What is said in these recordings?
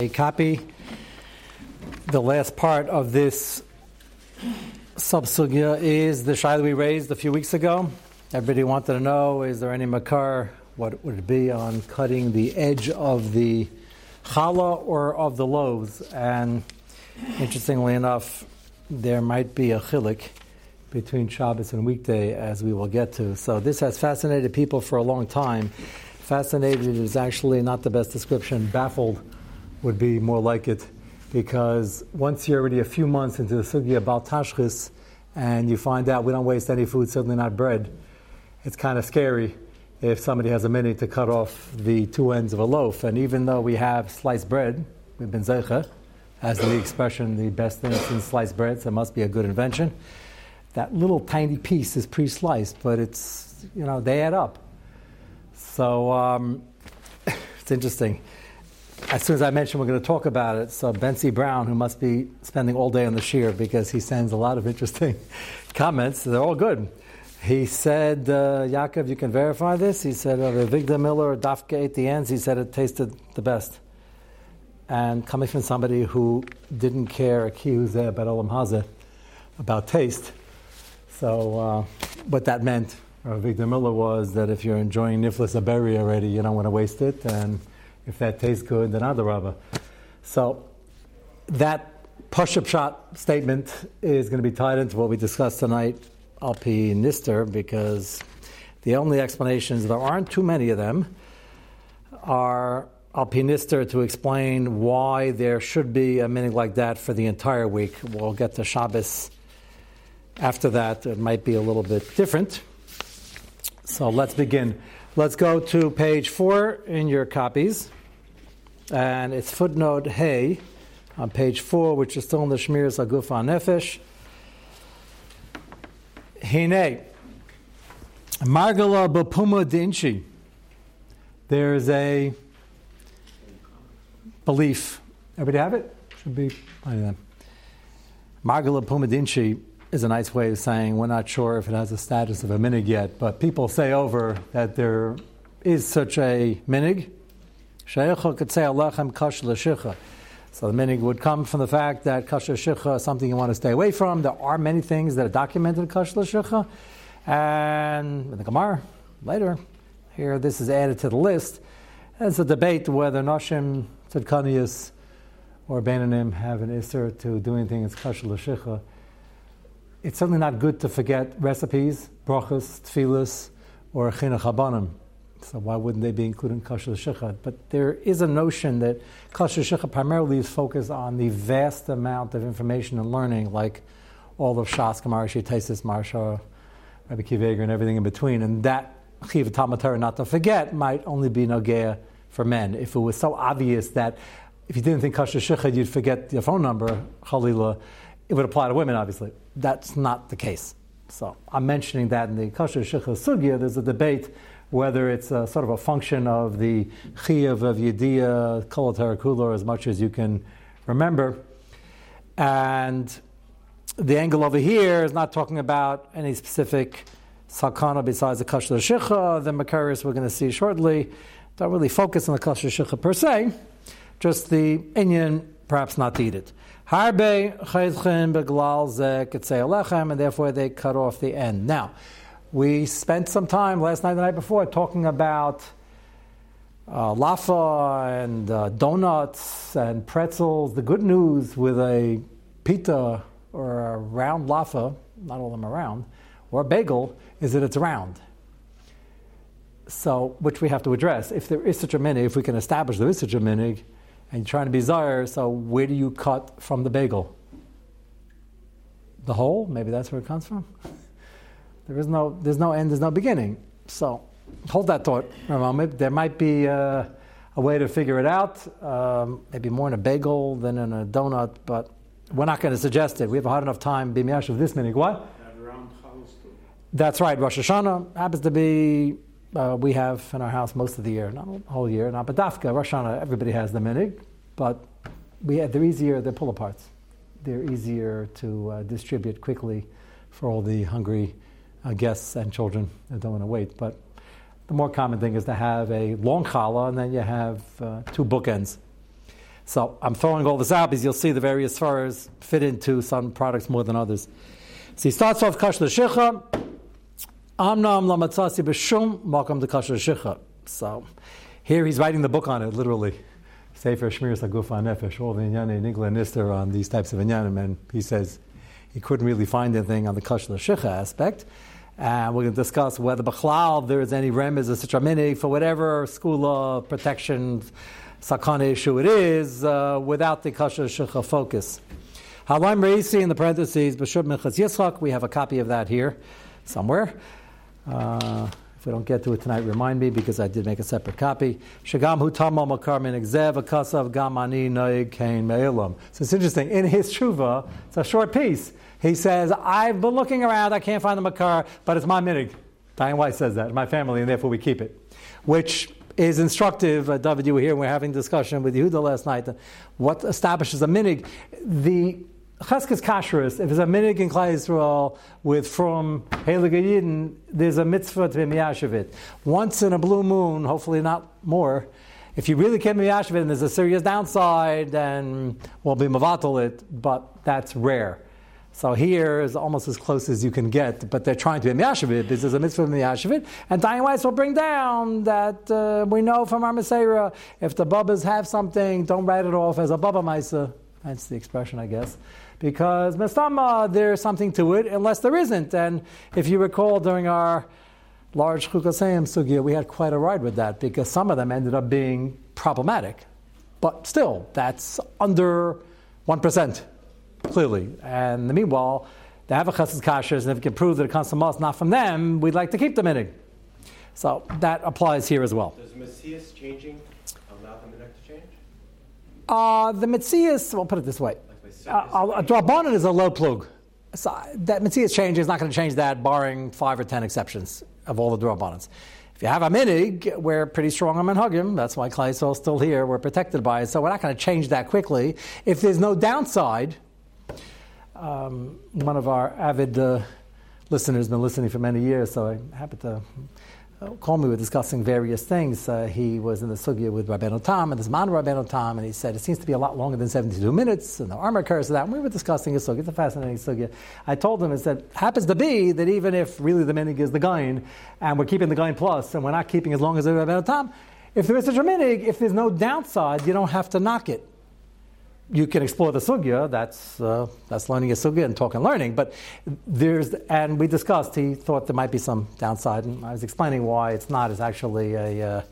a copy. The last part of this subsugya is the shayla we raised a few weeks ago. Everybody wanted to know: Is there any makar? What would it be on cutting the edge of the challah or of the loaves? And interestingly enough, there might be a chilik between Shabbos and weekday, as we will get to. So this has fascinated people for a long time. Fascinated is actually not the best description. Baffled would be more like it, because once you're already a few months into the sugya about tashchis, and you find out we don't waste any food, certainly not bread, it's kind of scary if somebody has a minute to cut off the two ends of a loaf. And even though we have sliced bread, we've been zeicha, as the expression, the best thing since sliced bread, so it must be a good invention. That little tiny piece is pre-sliced, but it's, you know, they add up. So um, it's interesting. As soon as I mentioned we're going to talk about it, so Bency Brown, who must be spending all day on the shear because he sends a lot of interesting comments, they're all good. He said, uh, Yaakov, you can verify this. He said, uh, Victor Miller, Dafke ate the ends. He said it tasted the best. And coming from somebody who didn't care a about olam hazeh, about taste, so uh, what that meant, uh, Victor Miller, was that if you're enjoying niflis berry already, you don't want to waste it, and if that tastes good, then adarabah. So that push-up shot statement is going to be tied into what we discussed tonight, Alpi Nister, because the only explanations, there aren't too many of them, are Alpi Nister to explain why there should be a meaning like that for the entire week. We'll get to Shabbos after that. It might be a little bit different. So let's begin. Let's go to page four in your copies, and it's footnote Hey on page four, which is still in the Shmiras Agufa Nefesh. Hine Margala Bapuma Dinchi. There's a belief. Everybody have it? Should be plenty of them. Margala Puma Dinchi is a nice way of saying we're not sure if it has the status of a minig yet, but people say over that there is such a minig. Could say. So the meaning would come from the fact that kash l'shicha is something you want to stay away from. There are many things that are documented in kash l'shicha, and in the Gemara later here this is added to the list. There's a debate whether Nashim Tzedkanius or Benanim have an Isser to do anything that's kash l'shicha it's certainly not good to forget recipes, brachas, tefillas, or chinuch habanim. So why wouldn't they be included in kasher shechad? But there is a notion that kasher shechad primarily is focused on the vast amount of information and learning, like all of Shas, Gemara, Taisis, Marsha, Rabbi Kiveger, and everything in between. And that chiv not to forget, might only be nogea for men. If it was so obvious that if you didn't think kasher shechad, you'd forget your phone number, chalila, it would apply to women, obviously. That's not the case. So I'm mentioning that in the Kasher Shechah Sugya, there's a debate whether it's a, sort of a function of the Chiyav of Yediyah, Kol Kulor, as much as you can remember. And the angle over here is not talking about any specific sakana besides the Kasher Shechah. The Makaris we're going to see shortly don't really focus on the Kasher Shechah per se, just the Inyan perhaps not to eat it. Harbe chayzchen beglal lechem, and therefore they cut off the end. Now, we spent some time last night, the night before, talking about uh, lafa and uh, donuts and pretzels. The good news with a pita or a round lafa, not all of them are round, or a bagel, is that it's round. So, which we have to address. If there is such a minig, if we can establish there is such a minig, and you're trying to be zayir, so where do you cut from the bagel? The hole? Maybe that's where it comes from. There is no, there's no end, there's no beginning. So hold that thought for a moment. There might be uh, a way to figure it out, um, maybe more in a bagel than in a donut, but we're not going to suggest it. We have a hard enough time being of this minute. What? That's right. Rosh Hashanah happens to be uh, we have in our house most of the year, not the whole year. Not but Dafka, Rosh Hashanah, everybody has the minig, but we have, they're easier, they're pull aparts. They're easier to uh, distribute quickly for all the hungry uh, guests and children that don't want to wait. But the more common thing is to have a long challah and then you have uh, two bookends. So I'm throwing all this out because you'll see the various furs fit into some products more than others. So he starts off Kash Shicha. Amnam lamatzasi b'shum welcome to Kash Shicha. So here he's writing the book on it, literally. Sefer Shmiras Hagufa Nefesh, all the Inyane Nigla Nister on these types of Inyanim, and he says he couldn't really find anything on the Kash Shicha aspect. And we're going to discuss whether Bachlal there is any remez or minig for whatever school of protection sakana issue it is uh, without the kasha shikha focus. Halam Reisi in the parentheses, Bashub Minchas Yitzchak, we have a copy of that here somewhere. Uh, if we don't get to it tonight, remind me because I did make a separate copy. Shagam hutamo makar min egzev akasav gamani noig kain me'elam. So it's interesting. In his tshuva, it's a short piece. He says, I've been looking around, I can't find the makar, but it's my minig. Diane White says that, my family, and therefore we keep it. Which is instructive. Uh, David, you were here, and we are having discussion with Yehuda last night. What establishes a minig? The Cheskes Kashrus, if it's a minig in Klai Yisrael with from Heilige there's a mitzvah to be miyashevit. Once in a blue moon, hopefully not more, if you really can't be miyashevit and there's a serious downside, then we'll be mavatal it, but that's rare. So here is almost as close as you can get, but they're trying to be Miyashevit. This is a mitzvah of Miyashevit. And Dayan Weiss will bring down that uh, we know from our Messiah, if the Bubbas have something, don't write it off as a Bubba Maisa. That's the expression, I guess. Because Mestama, there's something to it, unless there isn't. And if you recall during our large Chukasayim Sugya, we had quite a ride with that because some of them ended up being problematic. But still, that's under 1% clearly. And the meanwhile, they have a chesed kashers, and if we can prove that it comes from us, not from them, we'd like to keep the minig. So that applies here as well. Does Messias changing allow the minig to change? Uh, the Messias, we'll put it this way. Like uh, a Drabanan is a low plug. So that Messias change is not going to change that, barring five or ten exceptions of all the Drabanans. If you have a minig, we're pretty strong on Menhagim. That's why Klaisol is still here. We're protected by it. So we're not going to change that quickly. If there's no downside, um, one of our avid uh, listeners been listening for many years, so I happened to uh, call me. We were discussing various things. Uh, he was in the sugya with Rabbeinu Tam and this man Rabbeinu Tam, and he said it seems to be a lot longer than 72 minutes, and the armor occurs to that. And we were discussing a sugya. It's a fascinating sugya. I told him, it said, happens to be that even if really the minig is the gain, and we're keeping the gain plus, and we're not keeping as long as the Rabbeinu Tam, if there is such a minig, if there's no downside, you don't have to knock it you can explore the sugya. That's uh, that's learning a sugya and talk and learning. But there's and we discussed. He thought there might be some downside, and I was explaining why it's not. It's actually a uh,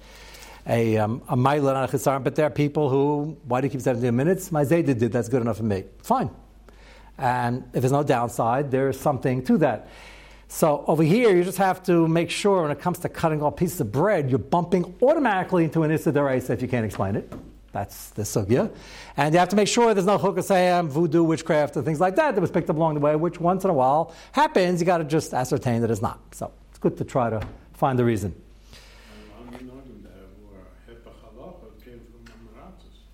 a um, a a But there are people who why do you keep 17 minutes? My Zayda did. That's good enough for me. Fine. And if there's no downside, there's something to that. So over here, you just have to make sure when it comes to cutting off pieces of bread, you're bumping automatically into an Issa if you can't explain it. That's the sugya. And you have to make sure there's no chukasayam, voodoo, witchcraft, and things like that that was picked up along the way, which once in a while happens. You got to just ascertain that it's not. So it's good to try to find the reason.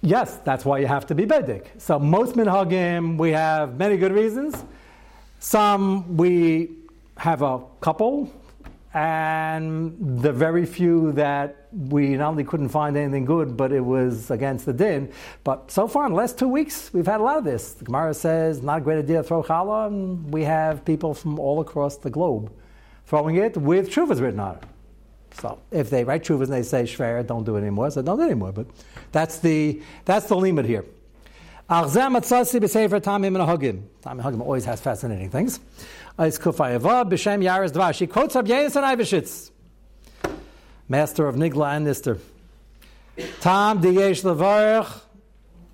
Yes, that's why you have to be Bedek. So most minhagim, we have many good reasons. Some we have a couple and the very few that we not only couldn't find anything good, but it was against the din. But so far, in the last two weeks, we've had a lot of this. The Gemara says, not a great idea to throw challah, and we have people from all across the globe throwing it with chuvas written on it. So if they write chuvas and they say shver, don't do it anymore, so don't do it anymore. But that's the that's the limit here. Tamim always has fascinating things. Dvash. He quotes Rabbi Yonasan Eibeshitz, master of Nigla and Nister. Tam diyesh levarech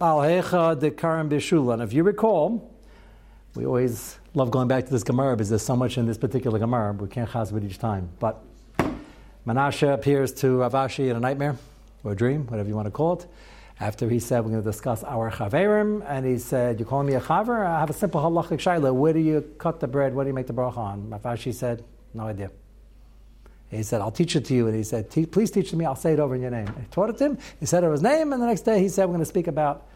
al hecha de karam b'shula. And if you recall, we always love going back to this Gemara because there's so much in this particular Gemara. We can't chaz it each time. But Menashe appears to Rav Ashi in a nightmare or a dream, whatever you want to call it after he said, We're going to discuss our chaverim, and he said, You call me a chaver? I have a simple halachic shaila. Where do you cut the bread? What do you make the bracha on? Rav Ashi said, No idea. He said, I'll teach it to you. And he said, Please teach it to me. I'll say it over in your name. I taught it to him. He said it was his name. And the next day he said, We're going to speak about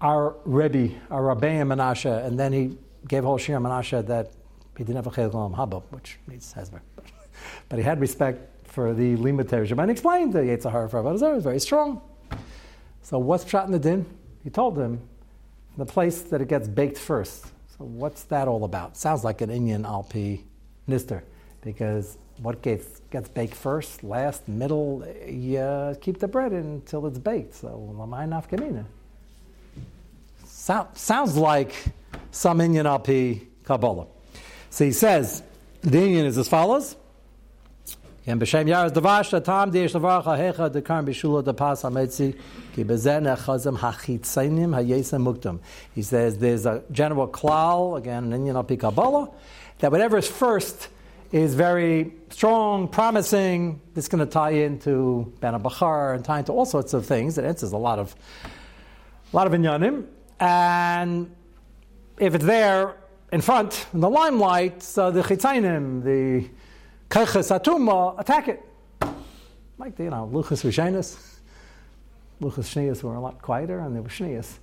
our Rebbe, our Rabbeim Menashe. And then he gave a whole shir Menashe that he didn't have a Chel Haba, which needs Hezber. but he had respect for the Lima Tereshim and explained the Yetzirah for Avodah was very strong. So what's shot in the din? he told him the place that it gets baked first. So what's that all about? Sounds like an Indian Alpi Nister, because what gets gets baked first, last, middle, you uh, keep the bread until it's baked. So lamai nafkamina. sounds like some Indian Alpi Kabbalah. So he says the Indian is as follows. He says there's a general klal, again, in Indian Kabbalah, that whatever is first is very strong, promising. Is going to tie into Ben Bachar and tie into all sorts of things. It answers a lot of, a lot of inyanim. And if it's there in front, in the limelight, so the chitzainim, the Kaiches Atuma, attack it. Like, the, you know, Luchas Rishanis. Luchas Shneas were a lot quieter, and they were Shneas.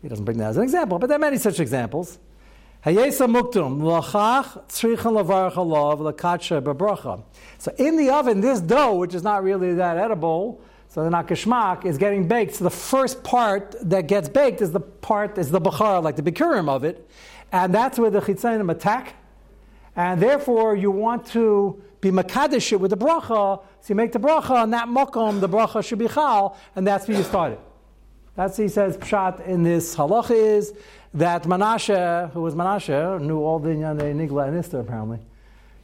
He doesn't bring that as an example, but there are many such examples. So in the oven, this dough, which is not really that edible, so the nakashmak is getting baked. So the first part that gets baked is the part, is the bachar, like the bikurim of it. And that's where the chitzainim attack and therefore you want to be makadish it with the bracha. So you make the bracha and that makom, the bracha should be chal, and that's where you started. That's he says pshat in this halacha is that Menashe, who was Menashe, knew all the Inyanei Nigla and Ister apparently,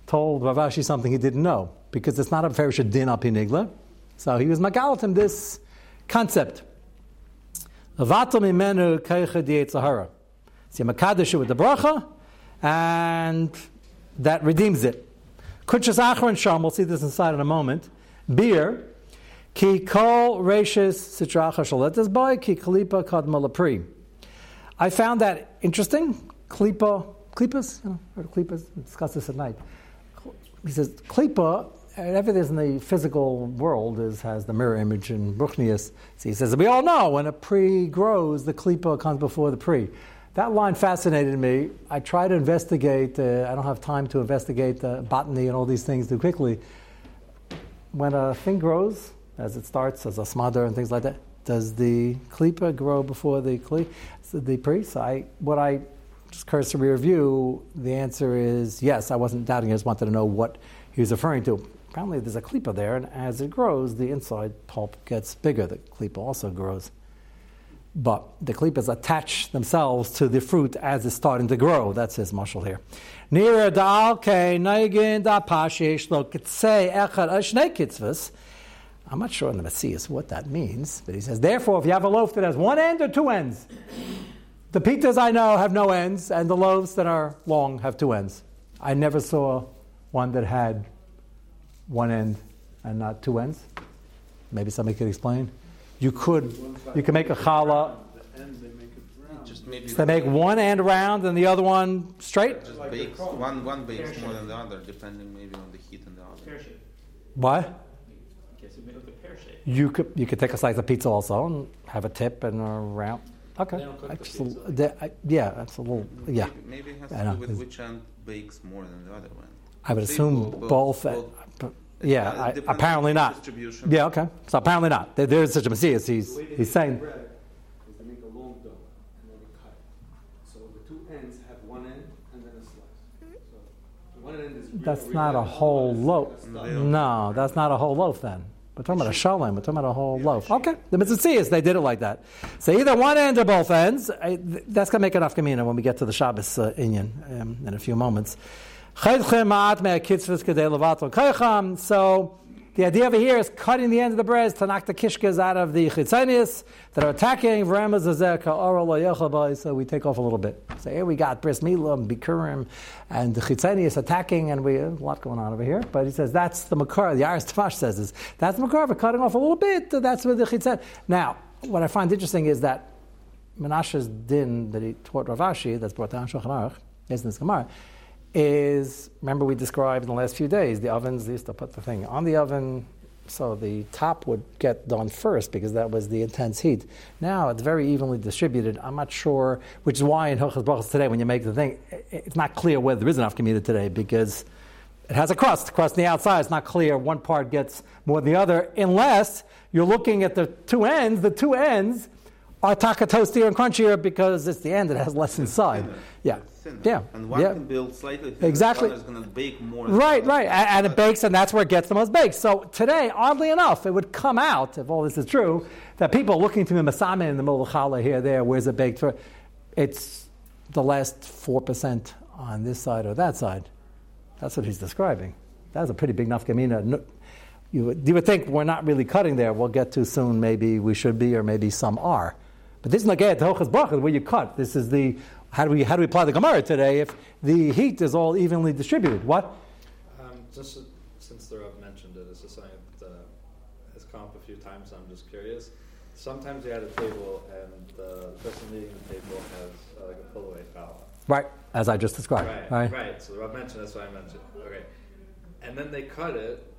told Rav Ashi something he didn't know because it's not a Ferish din al Nigla. So he was magalatim this concept. Avatam imenu keicha di So you makadish it with the bracha, and that redeems it. Kuchas Achron Sham, we'll see this inside in a moment. Beer, ki kol reishes sitracha shaletas by ki kalipa kadma lapri. I found that interesting. Klipa, klipas, you know, heard klipas, discuss this at night. He says, klipa, everything in the physical world is, has the mirror image in Bruchnius. So he says, we all know when a pre grows, the klipa comes before the pre. That line fascinated me. I try to investigate, uh, I don't have time to investigate uh, botany and all these things too quickly. When a thing grows, as it starts, as a smother and things like that, does the klipa grow before the kli, the priest? I, what I just cursory review, the answer is yes. I wasn't doubting. I just wanted to know what he was referring to. Apparently, there's a klipa there, and as it grows, the inside pulp gets bigger. The klipa also grows but the klippas attach themselves to the fruit as it's starting to grow. That's his muscle here. Nira da alke neigin da pashish lo echad kitzvus. I'm not sure in the Messias what that means, but he says, therefore, if you have a loaf that has one end or two ends, the pitas I know have no ends, and the loaves that are long have two ends. I never saw one that had one end and not two ends. Maybe somebody could explain. You could, you can make a challah. So they make one end round and the other one straight. Just bakes. One one bakes more than the other, depending maybe on the heat and the other. What? You could you could take a slice of pizza also and have a tip and a round. Okay. That's, yeah, that's a little. Yeah. Maybe, maybe it has to do with which end bakes more than the other one. I would assume both. both, uh, both yeah, I, apparently not. Yeah, okay. So apparently not. There, there is such a Messiah. He's, he's saying. That's not a whole loaf. No, that's not a whole loaf then. We're talking about a shalom. We're talking about a whole loaf. Okay, the Mitzvahs, they did it like that. So either one end or both ends. I, that's going to make enough kamina when we get to the Shabbos uh, Inyan um, in a few moments. So the idea over here is cutting the end of the breads to knock the kishkas out of the chitzanias that are attacking. So we take off a little bit. So here we got bris milam, bikurim, and the chitzanias attacking, and we have a lot going on over here. But he says that's the makar. The Yaaros Dvash says is that's the makar for cutting off a little bit. That's where the chitzan. Now, what I find interesting is that Menashe's din that he taught Rav Ashi, that's brought down Shulchan Aruch, is in this Gemara is remember we described in the last few days the ovens they used to put the thing on the oven so the top would get done first because that was the intense heat. Now it's very evenly distributed. I'm not sure, which is why in Hilchas Brachos today, when you make the thing, it's not clear whether there is enough comida today because it has a crust. The crust on the outside, it's not clear one part gets more than the other unless you're looking at the two ends. The two ends are taka toastier and crunchier because it's the end; it has less inside. Yeah, thinner. yeah, And one yeah. can build slightly thinner. Exactly. The going to bake more. Right, right, and, and it bakes, and that's where it gets the most baked. So today, oddly enough, it would come out if all this is true that people are looking to be masame in the middle of challah here, there. Where's it baked? For? It's the last four percent on this side or that side. That's what he's describing. That's a pretty big nafkamina. You would, you would think we're not really cutting there. We'll get to soon. Maybe we should be, or maybe some are. But this is nagayat hochas brachas where you cut. This is the how do we how do we apply the gemara today if the heat is all evenly distributed? What? Um, just uh, since the Rav mentioned it, it's just something that uh, has come up a few times. I'm just curious. Sometimes you had a table, and the person leading the table has uh, like a pull away. Right, as I just described. Right, right. So the Rav mentioned that's why I mentioned. Okay, and then they cut it,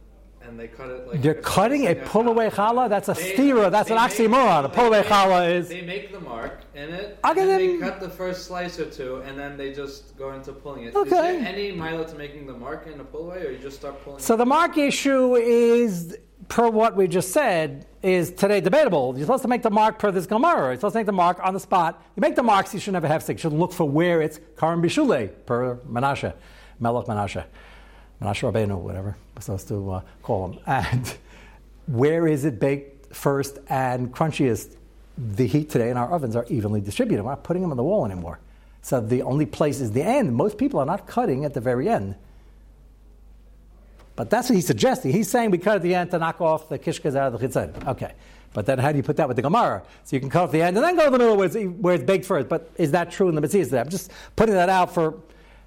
and they cut it like You're cutting a pull-away challah? That's a They- stira. That's an oxymoron. A pull-away challah is. They make the mark in it, Okay, and they cut the first slice or two, and then they just go into pulling it. Okay. there any mila to making the mark in a pull away, or you just start pulling? So the mark issue is, per what we just said, is today debatable. You're supposed to make the mark per this Gemara. You're supposed to make the mark on the spot. You make the marks, you should never have six. You should look for where it's Karim Bishule, per Menashe, Melech Menashe, Menashe Rabbeinu, whatever we're supposed to uh, call him. And where is it baked first and crunchiest? The heat today in our ovens are evenly distributed. We're not putting them on the wall anymore. So the only place is the end. Most people are not cutting at the very end. But that's what he's suggesting. He's saying we cut at the end to knock off the kishkas out of the chitzon. Okay. But then how do you put that with the Gemara? So you can cut off the end and then go to the middle where it's, where it's baked first. But is that true in the Mitzvah? I'm just putting that out for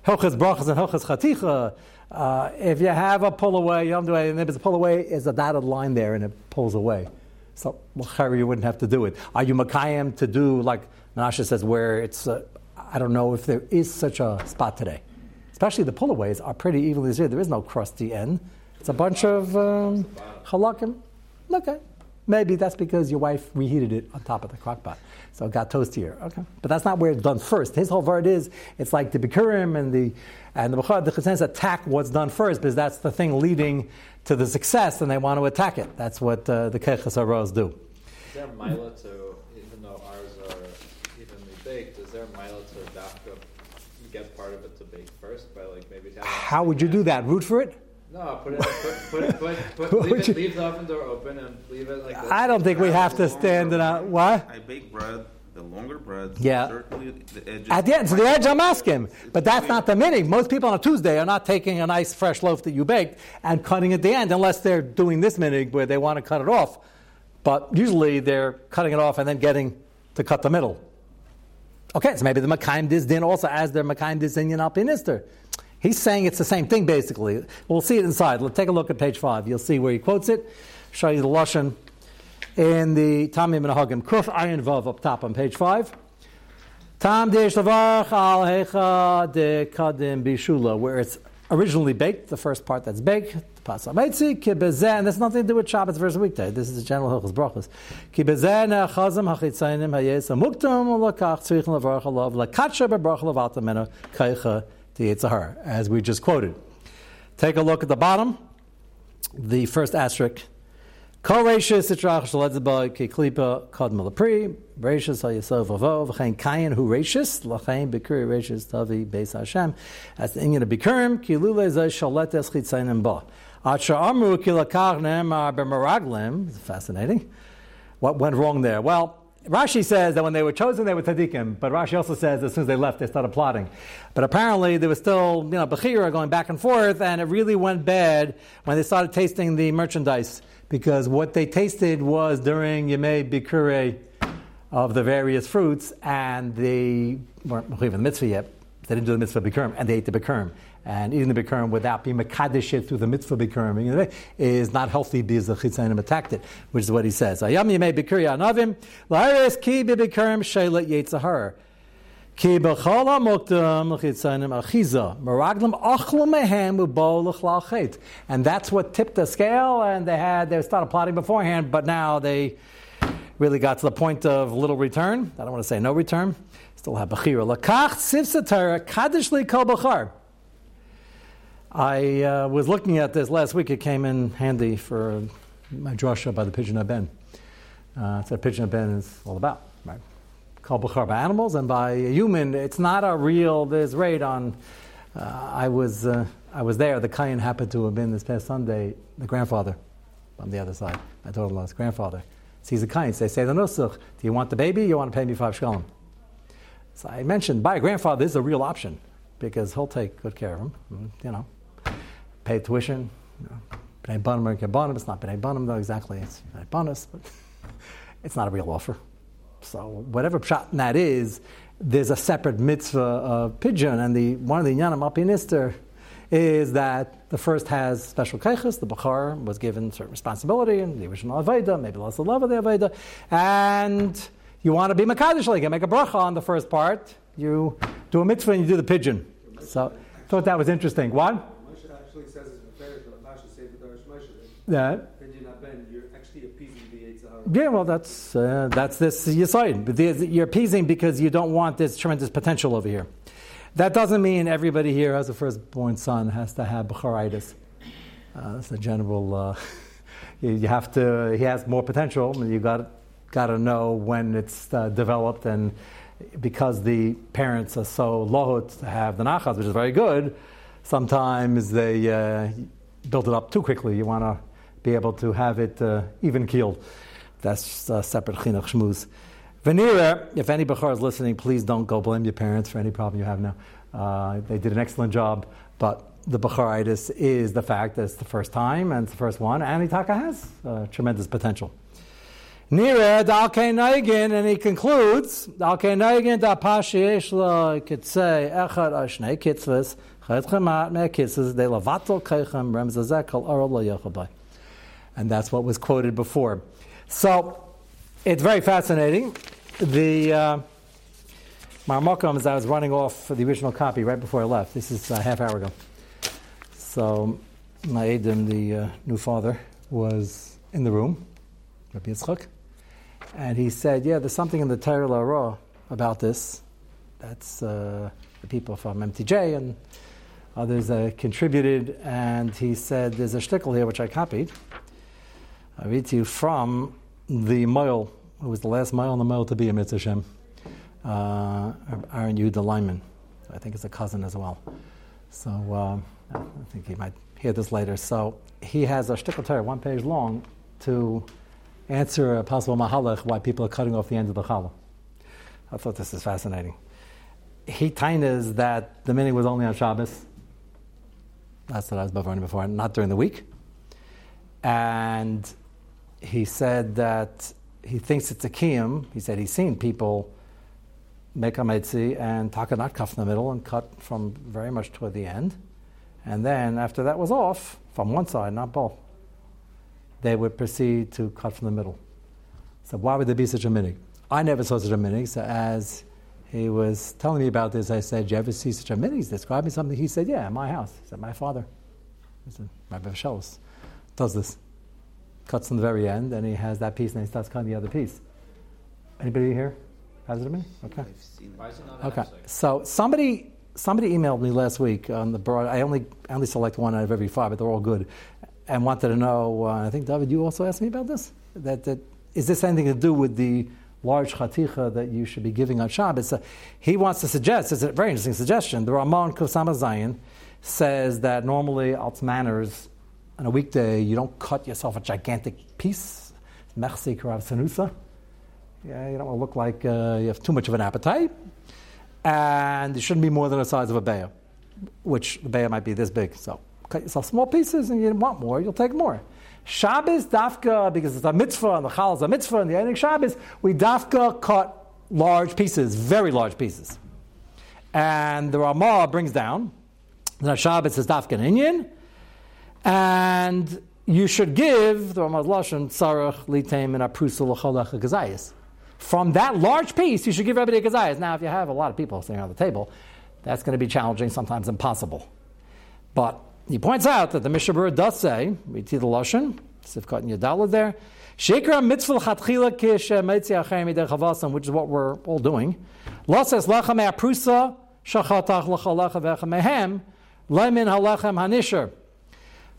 Hilchas Brachas and Hilchas Chaticha. Uh, if you have a pull away, you don't do anything. If it's a pull away, is a dotted line there and it pulls away. So well, you wouldn't have to do it. Are you Makayim to do, like Menashe says, where it's, uh, I don't know if there is such a spot today. Especially the pullaways are pretty evenly distributed. There is no crusty end. It's a bunch of um, halakim. Okay. Maybe that's because your wife reheated it on top of the crock pot. So it got toastier. Okay. But that's not where it's done first. His whole word is it's like the Bikurim and the and the Bukhar, the Chesens attack what's done first because that's the thing leading to the success and they want to attack it. That's what uh, the Keches Aros do. Is there mila to, even though ours are evenly baked, is there mila to dafka get part of it to bake first by like maybe How would you do that? Root for it? No, put it, put, put, put, put, leave, it, leave the oven door open and leave it like this. I don't think we have to stand it out. What? I bake bread, the longer bread. Yeah. Certainly the edges. At the end, so the edge I'm asking, It's- but that's not the meaning. Most people on a Tuesday are not taking a nice fresh loaf that you baked and cutting at the end, unless they're doing this minig where they want to cut it off. But usually they're cutting it off and then getting to cut the middle. Okay, so maybe the Makayim Diz Din also as their Makayim Diz Din Al Pinister. He's saying it's the same thing basically. We'll see it inside. Let's take a look at page five. You'll see where he quotes it. Show you the Lashon in the Taamei Haminhagim. Kuf Ayin Vav up top on page five. Tam Deish Lavarch Al Hecha De Kadim Bishula, where it's originally baked, the first part that's baked, Pasametzi, Kibezeh, and there's nothing to do with Shabbos versus weekday. This is the general Hilchos Brachos. Kibezeh Ne'achazim Hachitzainim Hayesa Muktam Lakach Tzrich Lavarch Alav Lakatsha Bebrach Lavat Amena Kaicha Tiyitzahar, as we just quoted. Take a look at the bottom, the first asterisk. Kol reishis itrach shaledzeba ki klipa kod malapri, reishis ha yisov avo, v'chein kayin hu as the inyan of fascinating. What went wrong there? Well, Rashi says that when they were chosen, they were tzaddikim, but Rashi also says as soon as they left, they started plotting. But apparently, there was still, you know, bechira going back and forth, and it really went bad when they started tasting the merchandise, because what they tasted was during Yemei Bikure of the various fruits, and they weren't in the mitzvah yet. They didn't do the mitzvah bikurim, and they ate the bikurim. And eating the bikurim without being mekadesh it through the mitzvah bikurim is not healthy because the chitzainim attacked it, which is what he says. Ayam yemei bikuri anavim la'ares ki bikurim sheilat yetzahar. Ki b'chol ha'moktam l'chitzainim achiza meraglim achlu mehem u'bo l'chlal. And that's what tipped the scale, and they had they started plotting beforehand, but now they really got to the point of little return. I don't want to say no return. Still have bechira. Lakach sivsatara kaddish li kol bachar. I uh, was looking at this last week. It came in handy for my drasha by the Pidyon Ben. Uh, that's what Pidyon Ben is all about, right? called Bukhar by animals, and by a human, it's not a real, there's raid on. Uh, I, was, uh, I was there, the Kayan happened to have been this past Sunday, the grandfather on the other side, my daughter in law's grandfather. Sees a Kayan, they say the Nusach, do you want the baby? You want to pay me five shkalim? So I mentioned, by a grandfather this is a real option because he'll take good care of him, you know, pay tuition. You know, B'nai Banim or Banim, it's not B'nai Banim though exactly, it's B'nai Banis, but it's not a real offer. So whatever pshat that is, there's a separate mitzvah of pidyon, and the one of the inyanim alpinister is that the first has special kaiches, the Bukhar was given certain responsibility, and the original Aveda, maybe lost the love of the Aveda, and you want to be Makadish, like make a bracha on the first part, you do a mitzvah and you do the pidyon. So thought that was interesting. What? Moshe actually says it's fair to Rashi say the Darish Moshe. Yeah. You're actually appeasing the Yitzhahara. Yeah, well, that's uh, that's this. But You're appeasing because you don't want this tremendous potential over here. That doesn't mean everybody here has a firstborn son has to have bacharitis. Uh, that's a general. Uh, you, you have to. He has more potential. You got got to know when it's uh, developed, and because the parents are so lohut to have the nachas, which is very good. Sometimes they uh, build it up too quickly. You want to be able to have it uh, even keeled. That's a separate chinuch shmuz. Venira, if any Bachar is listening, please don't go blame your parents for any problem you have now. Uh, they did an excellent job, but the Bacharitis is the fact that it's the first time and it's the first one, and Itaka has uh, tremendous potential. Nira Dalke Naigin, and he concludes Dalke Naigin da Pashi could say Echad Ashnei Kitzvus Chayt Chemat Me Kitzvus De Lavatel Keichem Remzazekal Lo Yochabai, and that's what was quoted before. So it's very fascinating. The uh, Marmokum, as I was running off the original copy right before I left, this is a half hour ago. So my Adam, the uh, new father, was in the room, Rabbi Yitzchak, and he said, "Yeah, there's something in the Torah Ra about this. That's uh, the people from MTJ and others uh, contributed." And he said, "There's a shtickle here which I copied. I read to you from the mile, who was the last mile on the mile to be a Mitzvah uh, Aaron Yehuda Lyman. I think it's a cousin as well. So uh, I think he might hear this later. So he has a shtickle Torah, one page long, to answer a possible mahalach why people are cutting off the end of the challah. I thought this is fascinating. He tainas that the meaning was only on Shabbos. That's what I was before, before, not during the week. And he said that he thinks it's a kiyum. He said he's seen people make a metzi and taka not cuff in the middle and cut from very much toward the end. And then after that was off, from one side, not both, they would proceed to cut from the middle. So why would there be such a minig? I never saw such a minig. So as he was telling me about this, I said, "Do you ever see such a minig?" He's describing something. He said, "Yeah, my house." He said, "My father." He said, "Rabbi Vishelos does this." Cuts from the very end, and he has that piece, and he starts cutting the other piece. Anybody here has it a minute? Okay. I've seen it. Why is it not Okay. So somebody somebody emailed me last week on the broad. I only I only select one out of every five, but they're all good, and wanted to know. Uh, I think David, you also asked me about this. That that is this anything to do with the large chaticha that you should be giving on Shabbos? Uh, he wants to suggest. It's a very interesting suggestion. The Ramon Kusama Zion says that normally alt manners on a weekday you don't cut yourself a gigantic piece. Merci Karav Sanusa. Yeah, you don't want to look like uh, you have too much of an appetite. And it shouldn't be more than the size of a bear, which the bear might be this big. So cut yourself small pieces and you want more, you'll take more. Shabbos, dafka, because it's a mitzvah and the chal is a mitzvah and the ending Shabbos, we dafka cut large pieces, very large pieces. And the Ramah brings down that Shabbos is dafka and inyan, and you should give the Ramah Lashon Sarach Litem and L'cholach Gazayas. From that large piece, you should give everybody a Gazayas. Now, if you have a lot of people sitting around the table, that's going to be challenging, sometimes impossible. But he points out that the Mishnah Berurah does say, read the Lashon, Sivkot and Yadalad there, Shekra mitzvah chatchila kish meitzi achem midei chavasam, which is what we're all doing. Losses lechem aprusa shachatach l'chalecha v'echem mehem lemin halechem hanisher.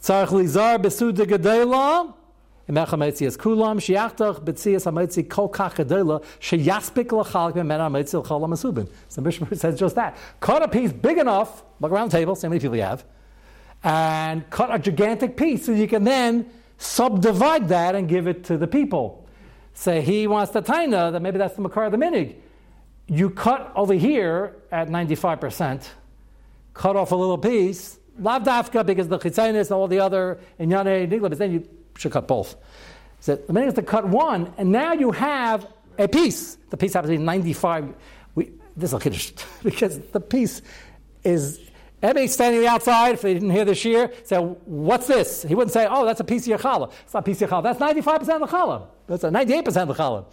Tzarech lizar besud gedela Imech HaMetzi Kulam, Shiachtach Betzias HaMetzi Kol Kach Gedela, Sheyaspik L'chalik Memen HaMetzi L'chol HaMasubin. So Mishnah says just that. Cut a piece big enough, look around the table, see many people you have, and cut a gigantic piece so you can then subdivide that and give it to the people. Say he wants the taina, then maybe that's the makar of the minig. You cut over here at 95%, cut off a little piece, lav dafka because the chitzainis and all the other inyane nigla, but then you should cut both. So the minig is to cut one, and now you have a piece. The piece happens to be 95. We, this is a kiddush because the piece is Everybody standing outside, if they didn't hear this year. say, what's this? He wouldn't say, oh, that's a piece of your challah. It's not a piece of your challah. That's 95% of the challah. That's a 98% of the challah.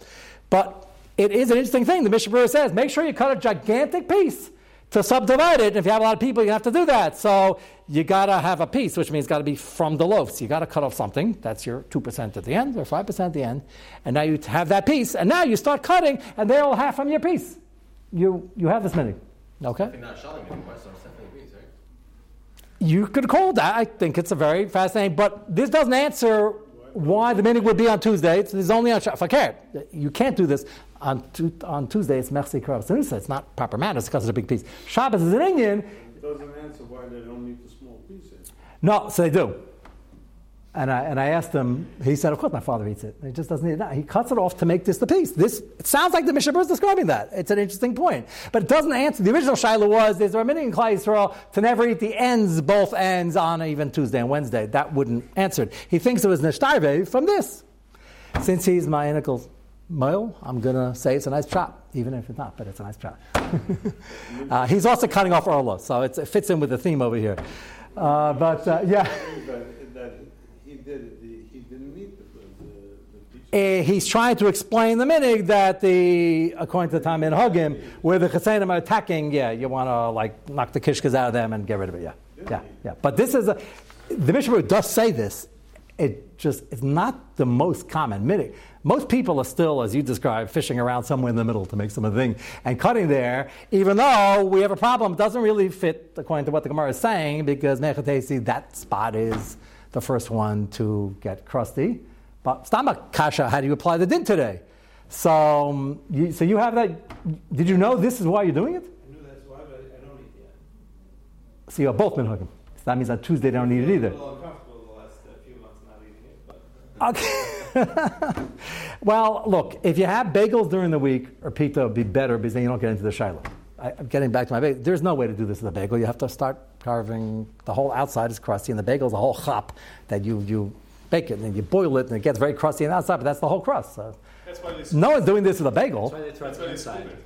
But it is an interesting thing. The Mishnah says, make sure you cut a gigantic piece to subdivide it. And if you have a lot of people, you have to do that. So you got to have a piece, which means it's got to be from the loaf. So you got to cut off something. That's your 2% at the end or 5% at the end. And now you have that piece. And now you start cutting, and they all have from your piece. You, you have this many. Okay? You're not showing anymore, so it's definitely agrees, right? You could call that. I think it's a very fascinating, but this doesn't answer why the meeting would be on Tuesday. It's, it's only on Fakir. You can't do this on, tu- on Tuesday. It's Merci Karav It's not proper manners because it's a big piece. Shabbos is an Indian. It doesn't answer why they don't eat the small pieces. No, so they do. And I, and I asked him, he said, Of course my father eats it. He just doesn't eat it now. He cuts it off to make this the piece. This it sounds like the Mishnah is describing that. It's an interesting point. But it doesn't answer. The original Shiloh was, Is there a in Klai Yisrael to never eat the ends, both ends, on even Tuesday and Wednesday? That wouldn't answer it. He thinks it was Neshtarve from this. Since he's my inical male, I'm going to say it's a nice chop, even if it's not, but it's a nice chop. uh, he's also cutting off Orla, so it fits in with the theme over here. Uh, but uh, yeah. He didn't the. Uh, he's trying to explain the minig that the according to the Taamei Haminhagim, where the Chasanim are attacking, yeah, you want to like knock the kishkas out of them and get rid of it, yeah, yeah, yeah. But this is a the Mishnah does say this. It just it's not the most common minig. Most people are still, as you described, fishing around somewhere in the middle to make some of the thing and cutting there, even though we have a problem. It doesn't really fit according to what the Gemara is saying because Mechatesi, that spot is the first one to get crusty. But Stama Kasha, how do you apply the din today? So, um, you, so you have that. Did you know this is why you're doing it? I knew that's why, but I don't eat yet. So you are both minhagim. So that means on Tuesday they don't need it either. I'm a little uncomfortable the last uh, few months not eating it, but Okay. well, look, if you have bagels during the week, or pita would be better because then you don't get into the shiloh. I, I'm getting back to my bagel. There's no way to do this with a bagel. You have to start carving. The whole outside is crusty, and the bagel is a whole chop that you you bake it and you boil it, and it gets very crusty on the outside. But that's the whole crust. So That's why no one's doing this with a bagel. That's why they throw it That's why they inside.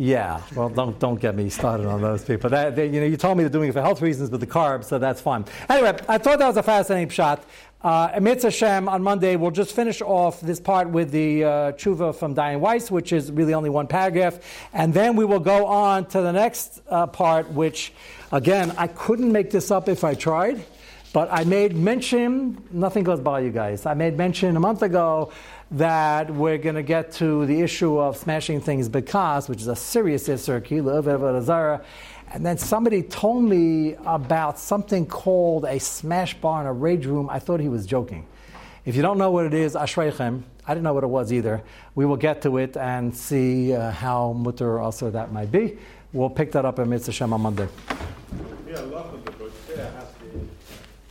Yeah, well, don't don't get me started on those people. That, they, you know, you told me they're doing it for health reasons with the carbs, so that's fine. Anyway, I thought that was a fascinating shot. Uh, Hashem on Monday, we'll just finish off this part with the uh, tshuva from Dayan Weiss, which is really only one paragraph, and then we will go on to the next uh, part, which, again, I couldn't make this up if I tried. But I made mention, nothing goes by you guys. I made mention a month ago that we're going to get to the issue of smashing things because, which is a serious issue, and then somebody told me about something called a smash bar in a rage room. I thought he was joking. If you don't know what it is, ashreichem. I didn't know what it was either. We will get to it and see uh, how mutter also that might be. We'll pick that up in Mitzvah Shem on Monday. yeah,